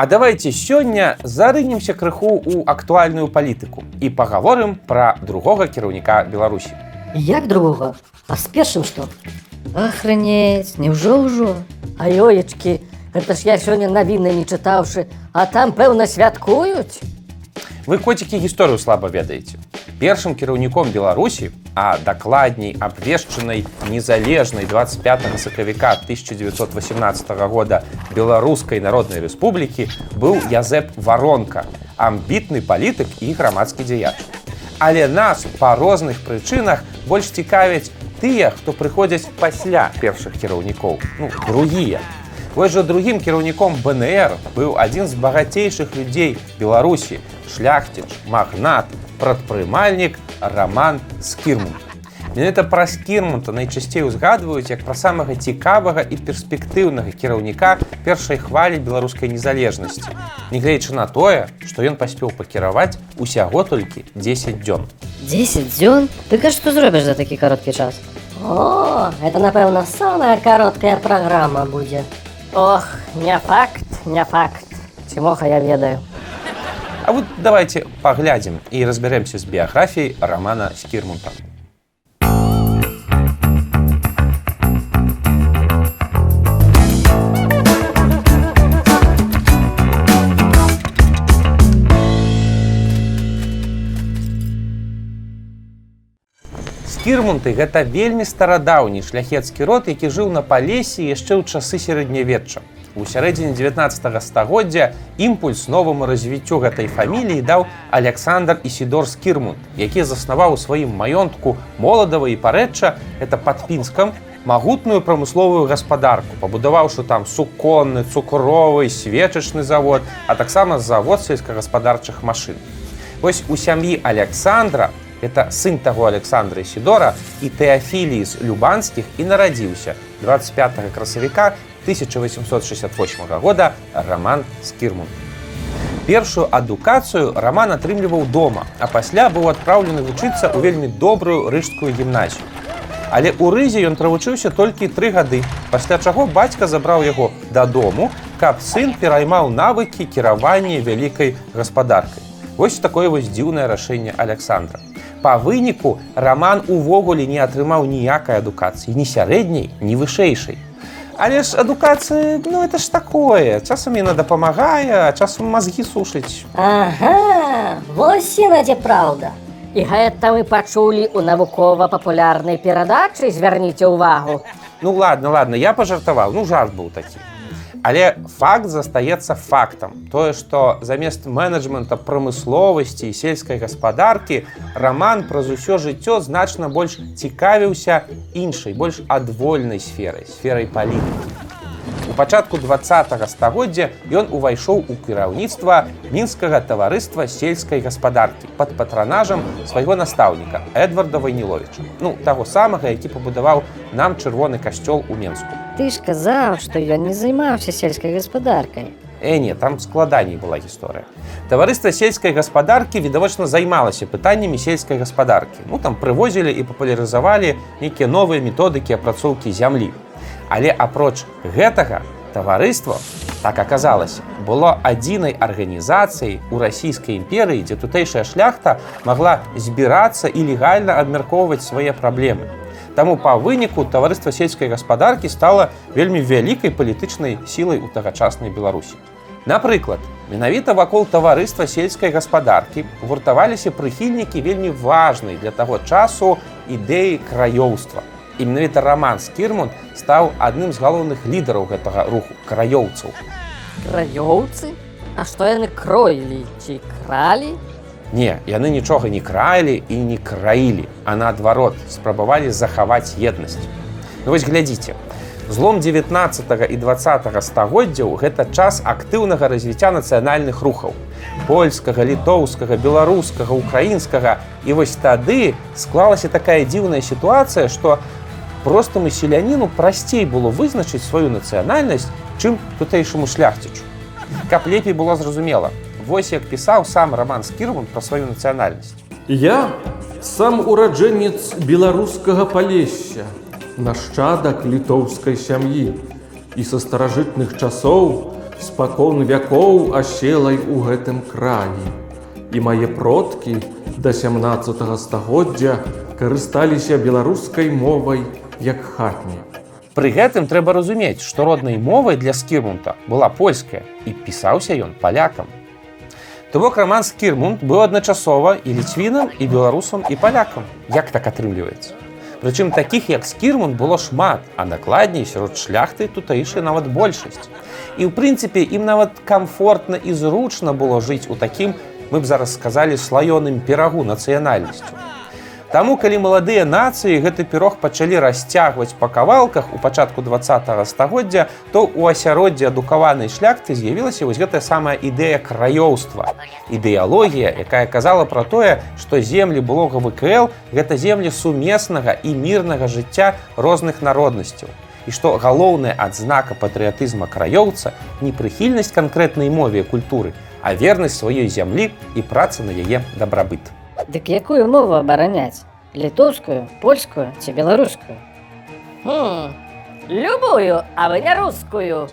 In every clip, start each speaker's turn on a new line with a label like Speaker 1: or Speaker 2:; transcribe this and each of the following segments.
Speaker 1: А давайте сёння зарынемся крыху ў актуальную палітыку і пагаворым пра другога кіраўніка Беларусі.
Speaker 2: Як другога? А з першым што?
Speaker 3: Охренеть, няўжо ўжо?
Speaker 2: А ёечкі, гэта ж я сёння навіны не чытаўшы, а там пэўна святкуюць.
Speaker 1: Вы коцікі гісторыю слаба ведаеце. Першым кіраўніком Беларусі, а дакладней абвешчанай незалежнай 25 сакавіка 1918 года беларускай народнай рэспублікі быў Язэп Варонка, амбітны палітык і грамадскі дзеяч. Але нас па розных прычынах больш цікавяць тыя, хто прыходзяць пасля першых кіраўнікоў, ну, другія. Вось жа другім кіраўніком БНР быў адзін з багацейшых людзей Беларусі, шляхціч, магнат, прадпрымальнік Раман Скірмун. Менавіта пра скірмунта найчасцей узгадваюць як пра самага цікавага і перспектыўнага кіраўніка першай хвалі беларускай незалежнасці. Нягледзячы на тое, што ён паспеў пакіраваць усяго толькі 10 дзён.
Speaker 3: 10 дзён? Ты кажа, што зробіш за такі кароткі час?
Speaker 2: О, это, напэўна, самая кароткая праграма будзе. Ох, не факт, не факт. Ці моха я ведаю.
Speaker 1: А вот давайте паглядзім і разбярэмся з біяграфіяй рамана скірмунта. Скірмунты гэта вельмі старадаўні шляхецкі род, які жыў на палесе яшчэ ў часы сярэднявечча. У сярэдзіне 19 стагоддзя імпульс новаму развіццю гэтай фаміліі даў Александр Ісідор Скірмунд, які заснаваў у сваім маёнтку моладава і парэчча это пад пінскам магутную прамысловую гаспадарку, пабудаваўшы там суконны, цукровы, свечачны завод, а таксама завод сельскагаспадарчых машын. Вось у сям'і Александра это сын таго Александра Сідора і тэафілій з любанскіх і нарадзіўся 25 красавіка 1868 года роман скірмун. Першую адукацыю роман атрымліваў дома, а пасля быў адпраўлены вучыцца ў вельмі добрую рыжскую гімназію. Але ў рызе ён правучыўся толькі тры гады, пасля чаго бацька забраў яго дадому, каб сын пераймаў навыкі кіравання вялікай гаспадаркай. Вось такое вось дзіўнае рашэнне Александра. Па выніку раман увогуле не атрымаў ніякай адукацыі, ні сярэдняй, ні вышэйшай. Але ж адукацыя ну это ж такое. Часам яна дапамагае, а часам мазгі сушыць.
Speaker 2: Ага, вось яна дзе праўда. І гэта мы пачулі ў навукова-папулярнай перадачы, звярніце ўвагу.
Speaker 1: Ну ладно, ладно, я пажартаваў, ну жарт быў такі. Але факт застаецца фактам. Тое, што замест менеджмента прамысловасці і сельскай гаспадаркі раман праз усё жыццё значна больш цікавіўся іншай, больш адвольнай сферай, сферай палітыкі. У пачатку два стагоддзя ён увайшоў у кіраўніцтва мінскага таварыства сельскай гаспадаркі пад патранажам свайго настаўніка Эдварда Вайніловича. Ну таго самага, які пабудаваў нам чырвоны касцёл у Менску.
Speaker 3: Ты ж казаў, што ён не займаўся сельскай гаспадаркай.
Speaker 1: Э, не, там складаней была гісторыя. Таварыства сельскай гаспадаркі відавочна займалася пытаннямі сельскай гаспадаркі. Ну там прывозілі і папулярызавалі нейкія новыя методыкі апрацоўкі зямлі. Але апроч гэтага таварыства, так аказалася, было адзінай арганізацыяй у расійскай імперыі, дзе тутэйшая шляхта магла збірацца і легальна абмяркоўваць свае праблемы. Таму па выніку таварыства сельскай гаспадаркі стала вельмі вялікай палітычнай сілай у тагачаснай Беларусі. Напрыклад, менавіта вакол таварыства сельскай гаспадаркі гуртаваліся прыхільнікі вельмі важнай для таго часу ідэі краёўства. І менавіта раман Скірмунд стаў адным з галоўных лідараў гэтага руху краёўцаў.
Speaker 2: Краёўцы? А што яны кроілі ці кралі?
Speaker 1: Не, яны нічога не краілі і не краілі, а наадварот спрабавалі захаваць еднасць. Ну, вось глядзіце. Злом 19 і 20 стагоддзяў гэта час актыўнага развіцця нацыянальных рухаў. Польскага, літоўскага, беларускага, украінскага. І вось тады склалася такая дзіўная сітуацыя, што простаму селяніну прасцей было вызначыць сваю нацыянальнасць, чым тутэйшаму шляхцічу. Каб лепей было зразумела, Вось як пісаў сам роман скірман пра сваю нацыянальнасць.
Speaker 4: Я сам ураджэнец беларускага палесся, нашчадак літоўскай сям'і і са старажытных часоў спакон вякоў аселай у гэтым краі. І мае продкі да 17 стагоддзя карысталіся беларускай мовай як хатні.
Speaker 1: Пры гэтым трэба разумець, што роднай мовай для скірмунта была польская і пісаўся ён палякам. То бок раман скірмунд быў адначасова і ліцвінам і беларусам і палякам. Як так атрымліваецца? Прычым такіх як скірмунд было шмат, а накладней сярод шляхты тутаішай нават большасць. І ў прынцыпе ім нават камфортна і зручна было жыць у такім, мы б зараз сказалі слаёным перагу нацыянальнасцю. Таму калі маладыя нацыі гэты пірог пачалі расцягваць па кавалках у пачатку два стагоддзя, то ў асяроддзе адукаванай шляхты з'явілася вось гэтая самая ідэя краёўства. Ідэалогія, якая казала пра тое, што землі былога ВКЛ гэта землі сумеснага і мірнага жыцця розных народнасцяў. І што галоўная адзнака патрыятызма краёўца не прыхільнасць канкрэтнай мове культуры, а вернасць сваёй зямлі і праца на яе дабрабыт.
Speaker 3: Дык якую мову абараняць? Літоўскую, польскую ці беларускую?
Speaker 2: Хм, любую, а вы не рускую.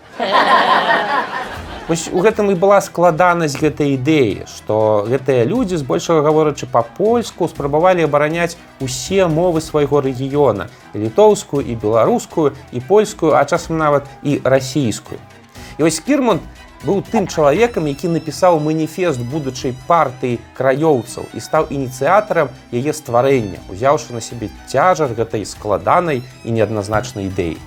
Speaker 1: Вось у гэтым і была складанасць гэтай ідэі, што гэтыя людзі, збольшага гаворачы па-польску, спрабавалі абараняць усе мовы свайго рэгіёна, літоўскую і беларускую і польскую, а часам нават і расійскую. І вось Кірмонт быў тым чалавекам, які напісаў маніфест будучай партыі краёўцаў і стаў ініцыятарам яе стварэння, узяўшы на сябе цяжар гэтай складанай і неадназначнай ідэі.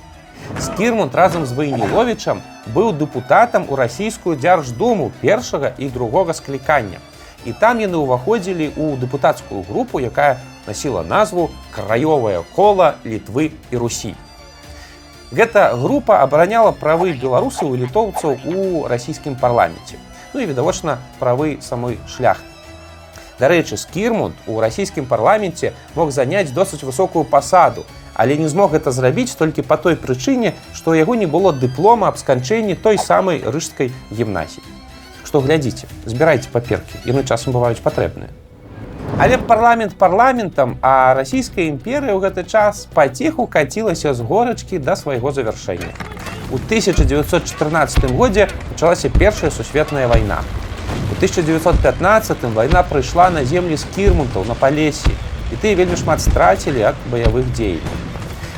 Speaker 1: Скірмунд разам з Вайніловічам быў дэпутатам у расійскую дзярждуму першага і другога склікання. І там яны ўваходзілі ў дэпутацкую групу, якая насіла назву краёвая кола літвы і русі. Гэта група абараняла правы беларусаў і літоўцаў у расійскім парламенце. Ну і відавочна правы самой шляхты. Дарэчы, скірмунд у расійскім парламенце мог заняць досыць высокую пасаду, але не змог гэта зрабіць толькі па той прычыне, што яго не было дыплома аб сканчэнні той самай рыжскай гімнасіі. Што глядзіце, збірайце паперкі, яны часам бываюць патрэбныя. Але парламент парламентам, а расійская імперыя ў гэты час паціху кацілася з горачкі да свайго завяршэння. У 1914 годзе пачалася першая сусветная вайна. У 1915 вайна прыйшла на землі скірмунтаў на палесе, і тыя вельмі шмат страцілі ад баявых дзеянняў.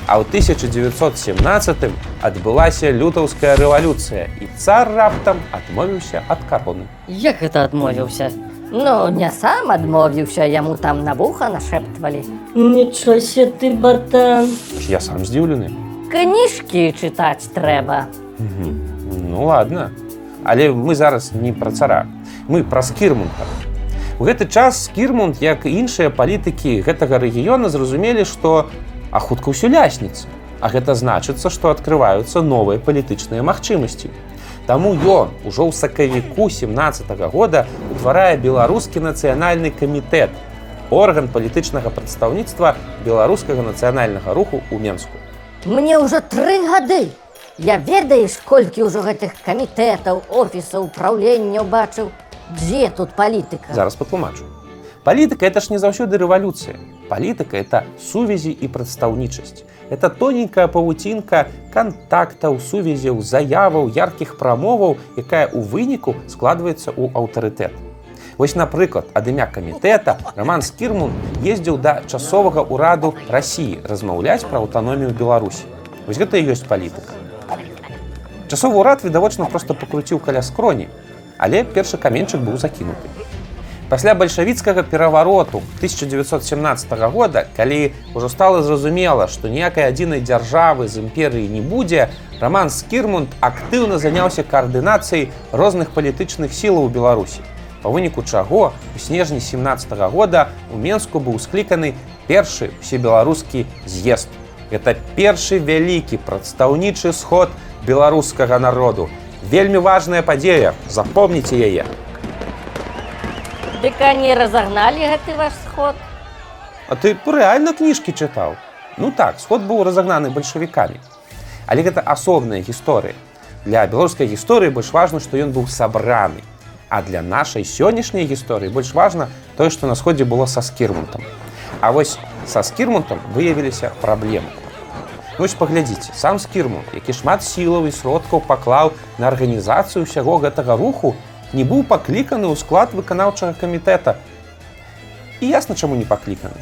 Speaker 1: А ў 1917 адбылася лютаўская рэвалюцыя і цар раптам адмовіўся ад кароны.
Speaker 3: Як гэта адмовіўся?
Speaker 2: Ну, не сам адмовіўся, яму там на вуха нашэптвалі.
Speaker 5: Нічого себе ты, братан.
Speaker 1: Я сам здзіўлены.
Speaker 2: Кніжкі чытаць трэба.
Speaker 1: Ну ладно. Але мы зараз не пра цара. Мы пра скірмунта. У гэты час скірмунд, як і іншыя палітыкі гэтага рэгіёна зразумелі, што а хутка ўсё лясніца. А гэта значыцца, што адкрываюцца новыя палітычныя магчымасці. Таму ён ужо ў сакавіку 17 -го года утварае беларускі нацыянальны камітэт, орган палітычнага прадстаўніцтва беларускага нацыянальнага руху ў Мску.
Speaker 2: Мне ўжо тры гады. Я ведаеш, колькі ўжо гэтых камітэтаў, офісаў, праўлення бачыў. Дзе тут палітыка?
Speaker 1: Зараз патлумачу. Палітыка это ж не заўсёды рэвалюцыя. Палітыка это сувязі і прадстаўнічасць. Это тоненькая павуцінка кантактаў, сувязяў, заяваў, яркіх прамоваў, якая ў выніку складваецца ў аўтарытэт. Вось, напрыклад, ад імя камітэта Раман Скірмун ездзіў да часовага ўраду рассіі размаўляць пра аўтаномію Беларусі. Вось гэта і ёсць палітыка. Часовы ўрад відавочна проста пакруціў каля скроні, але першы каменчык быў закінуты. Пасля бальшавіцкага перавароту 1917 года, калі ўжо стала зразумела, што ніякай адзінай дзяржавы з імперыі не будзе, Раман Скірмунд актыўна заняўся каардынацыяй розных палітычных сілаў у Беларусі. Па выніку чаго у снежні 17 года у Менску быў скліканы першы усебеларускі з'езд. Это першы вялікі прадстаўнічы сход беларускага народу. Вельмі важная падзея, запомніце яе.
Speaker 2: Дык они разогнали гэты ваш сход.
Speaker 1: А ты рэальна кніжкі чытаў. Ну так, сход быў разагнаны бальшавікамі. Але гэта асобная гісторыя. Для беларускай гісторыі больш важна, што ён быў сабраны. А для нашай сённяшняй гісторыі больш важна тое, што на сходзе было са скірмунтам. А вось са скірмунтам выявіліся праблемы. Ну, Вось паглядзіце, сам скірму, які шмат сілаў і сродкаў паклаў на арганізацыю ўсяго гэтага руху, не быў пакліканы ў склад выканаўчага камітэта. І ясна, чаму не пакліканы.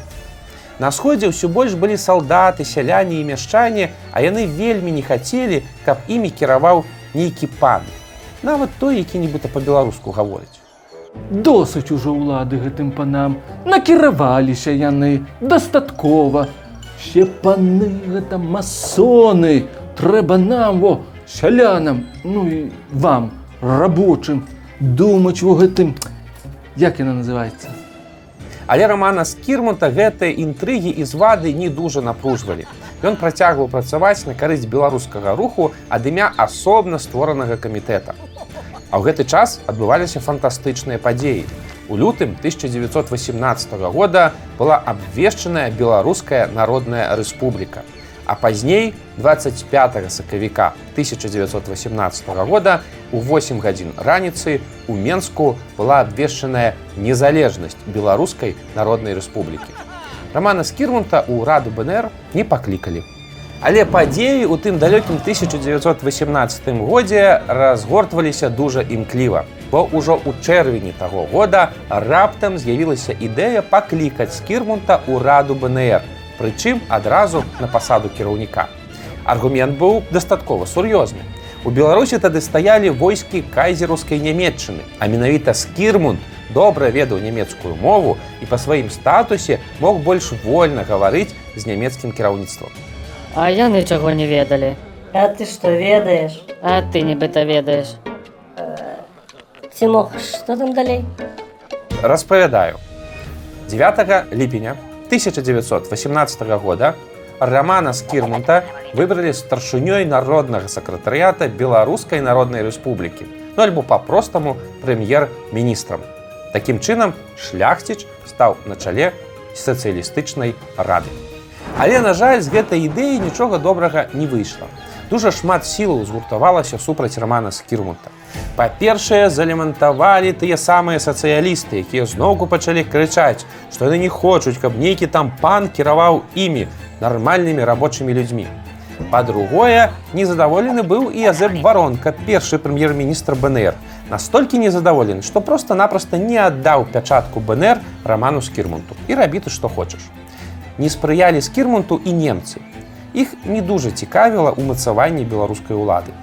Speaker 1: На сходзе ўсё больш былі салдаты, сяляне і мяшчане, а яны вельмі не хацелі, каб імі кіраваў нейкі пан. Нават той, які нібыта па-беларуску гаворыць.
Speaker 4: Досыць ужо ўлады гэтым панам. Накіраваліся яны дастаткова. Все паны гэта масоны. Трэба нам во сялянам, ну і вам, рабочым, думаць у гэтым, як яна называецца.
Speaker 1: Але рамана з кірмута гэтыя інтрыгі і звады не дужа напружвалі. Ён працягваў працаваць на карысць беларускага руху ад імя асобна створанага камітэта. А ў гэты час адбываліся фантастычныя падзеі. У лютым 1918 года была абвешчаная беларуская народная рэспубліка. А пазней 25 сакавіка 1918 года у 8 гадзін раніцы у Менску была абвешчаная незалежнасць беларускай народнай рэспублікі. Рамана Скірмунта ў раду БНР не паклікалі. Але падзеі ў тым далёкім 1918 годзе разгортваліся дужа імкліва, бо ўжо ў чэрвені таго года раптам з'явілася ідэя паклікаць скірмунта ў раду БНР, прычым адразу на пасаду кіраўніка. Аргумент быў дастаткова сур'ёзны. У Беларусі тады стаялі войскі кайзерускай нямметчыны, а менавіта скірмунд добра ведаў нямецкую мову і па сваім статусе мог больш вольна гаварыць з нямецкім кіраўніцтвам.
Speaker 3: А яны чаго не ведалі.
Speaker 5: А ты что ведаешь?
Speaker 3: А ты нібыта ведаеш.
Speaker 2: Тимох, что там далей?
Speaker 1: Распавядаю. 9 ліпеня 1918 года Рамана Скірмунта выбралі старшынёй народнага сакратарыята Беларускай народнай рэспублікі, ну альбо па-простаму прэм'ер-міністрам. Такім чынам шляхціч стаў на чале сацыялістычнай рады. Але, на жаль, з гэтай ідэі нічога добрага не выйшла. Дужа шмат сілаў згуртавалася супраць рамана Скірмунта. Па-першае, залемантавалі тыя самыя сацыялісты, якія зноўку пачалі крычаць, што яны не хочуць, каб нейкі там пан кіраваў імі нармальнымі рабочымі людзьмі. Па-другое, незадаволены быў і Язэп Варонка, першы прэм'ер-міністр БНР. Настолькі незадаволены, што проста-напроста не аддаў пячатку БНР раману Скірмунту і рабі ты што хочаш. Не спрыялі Скірмунту і немцы. Іх не дужа цікавіла ўмацаванне беларускай улады.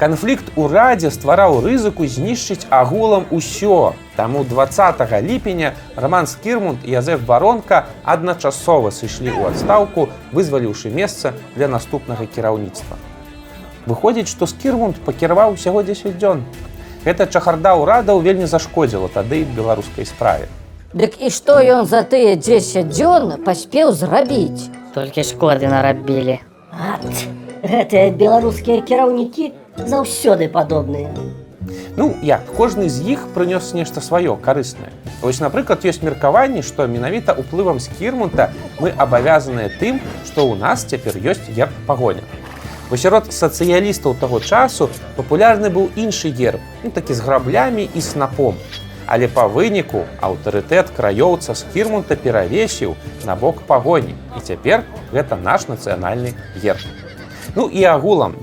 Speaker 1: Канфлікт у радзе ствараў рызыку знішчыць агулам усё. Таму 20 ліпеня Раман Скірмунд і Язэф Баронка адначасова сышлі ў адстаўку, вызваліўшы месца для наступнага кіраўніцтва. Выходзіць, што Скірмунд пакіраваў усяго 10 дзён. Гэта чахарда ўрадаў вельмі зашкодзіла тады беларускай справе.
Speaker 2: Дык і што ён за тыя 10 дзён паспеў зрабіць?
Speaker 3: Толькі шкоды нарабілі.
Speaker 5: Ат, гэтыя беларускія кіраўнікі заўсёды падобныя.
Speaker 1: Ну як кожны з іх прынёс нешта сваё карыснае. Вось напрыклад ёсць меркаванне, што менавіта ўплывам з кірмунта мы абавязаныя тым, што ў нас цяпер ёсць герб пагоня. Бо сярод сацыялістаў таго часу папулярны быў іншы герб, ну, такі з граблямі і снапом. Але па выніку аўтарытэт краёўца з кірмунта перавесіў на бок пагоні. І цяпер гэта наш нацыянальны герб. Ну і агулам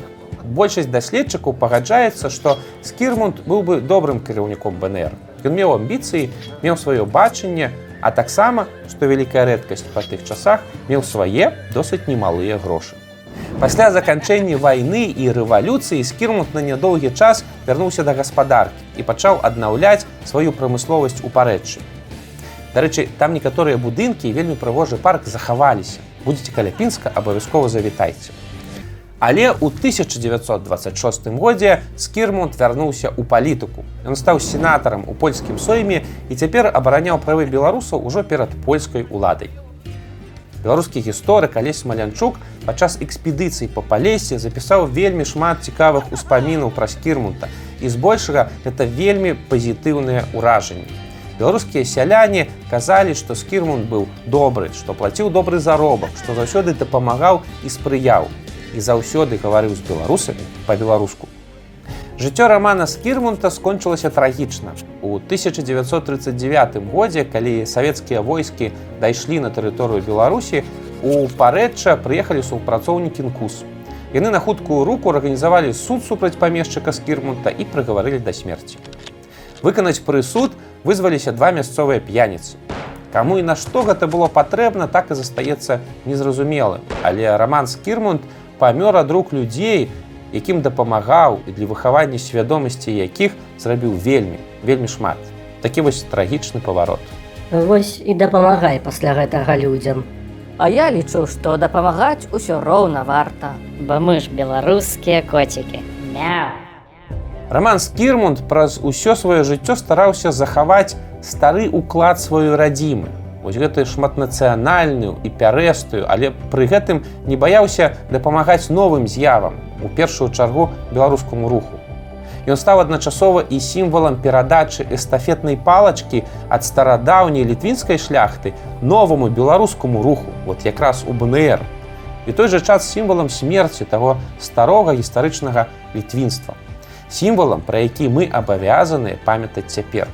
Speaker 1: большасць даследчыкаў пагаджаецца, што Скірмунд быў бы добрым кіраўніком БНР. Ён меў амбіцыі, меў сваё бачанне, а таксама, што вялікая рэдкасць па тых часах меў свае досыць немалыя грошы. Пасля заканчэння вайны і рэвалюцыі скірмунд на нядоўгі час вярнуўся да гаспадаркі і пачаў аднаўляць сваю прамысловасць у парэчы. Дарэчы, там некаторыя будынкі і вельмі прыгожы парк захаваліся. Будзеце каля пінска абавязкова завітайце. Але ў 1926 годзе Скірмунд вярнуўся ў палітыку. Ён стаў сенатарам у польскім сойме і цяпер абараняў правы беларусаў ужо перад польскай уладай. Беларускі гісторык Алесь Малянчук падчас экспедыцыі па палесе запісаў вельмі шмат цікавых успамінаў пра скірмунта і збольшага гэта вельмі пазітыўныя ўражанні. Беларускія сяляне казалі, што скірмунд быў добры, што плаціў добры заробак, што заўсёды дапамагаў і спрыяў і заўсёды гаварыў з беларусамі па-беларуску. Жыццё рамана Скірмунта скончылася трагічна. У 1939 годзе, калі савецкія войскі дайшлі на тэрыторыю Беларусі, У парэчча прыехалі супрацоўнікі нкус. Яны на хуткую руку арганізавалі суд супраць памешчыка скірмунта і прыгаварылі да смерці. Выканаць прысуд вызваліся два мясцовыя п'яніцы. Каму і на што гэта было патрэбна, так і застаецца незразумелым. Але раман Скірмунд памёр ад рук людзей, якім дапамагаў і для выхавання свядомасці якіх зрабіў вельмі, вельмі шмат. Такі вось трагічны паварот.
Speaker 5: Вось і дапамагай пасля гэтага людзям.
Speaker 2: А я лічу, што дапамагаць усё роўна варта.
Speaker 3: Бо мы ж беларускія коцікі. Мяу.
Speaker 1: Раман Скірмунд праз усё сваё жыццё стараўся захаваць стары ўклад сваёй радзімы. Вось гэтую шматнацыянальную і пярэстую, але пры гэтым не баяўся дапамагаць новым з'явам, у першую чаргу беларускаму руху. Ён стаў адначасова і сімвалам перадачы эстафетнай палачкі ад старадаўняй літвінскай шляхты новаму беларускаму руху, вот якраз у БНР. І той жа час сімвалам смерці таго старога гістарычнага літвінства. Сімвалам, пра які мы абавязаныя памятаць цяпер.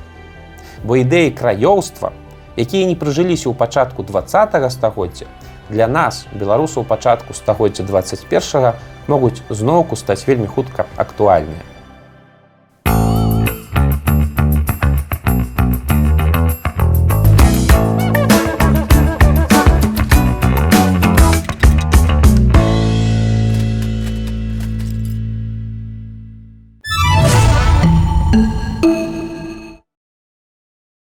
Speaker 1: Бо ідэі краёўства, якія не прыжыліся ў пачатку два стагоддзя, для нас, беларусаў пачатку стагоддзя 21 могуць зноўку стаць вельмі хутка актуальныя.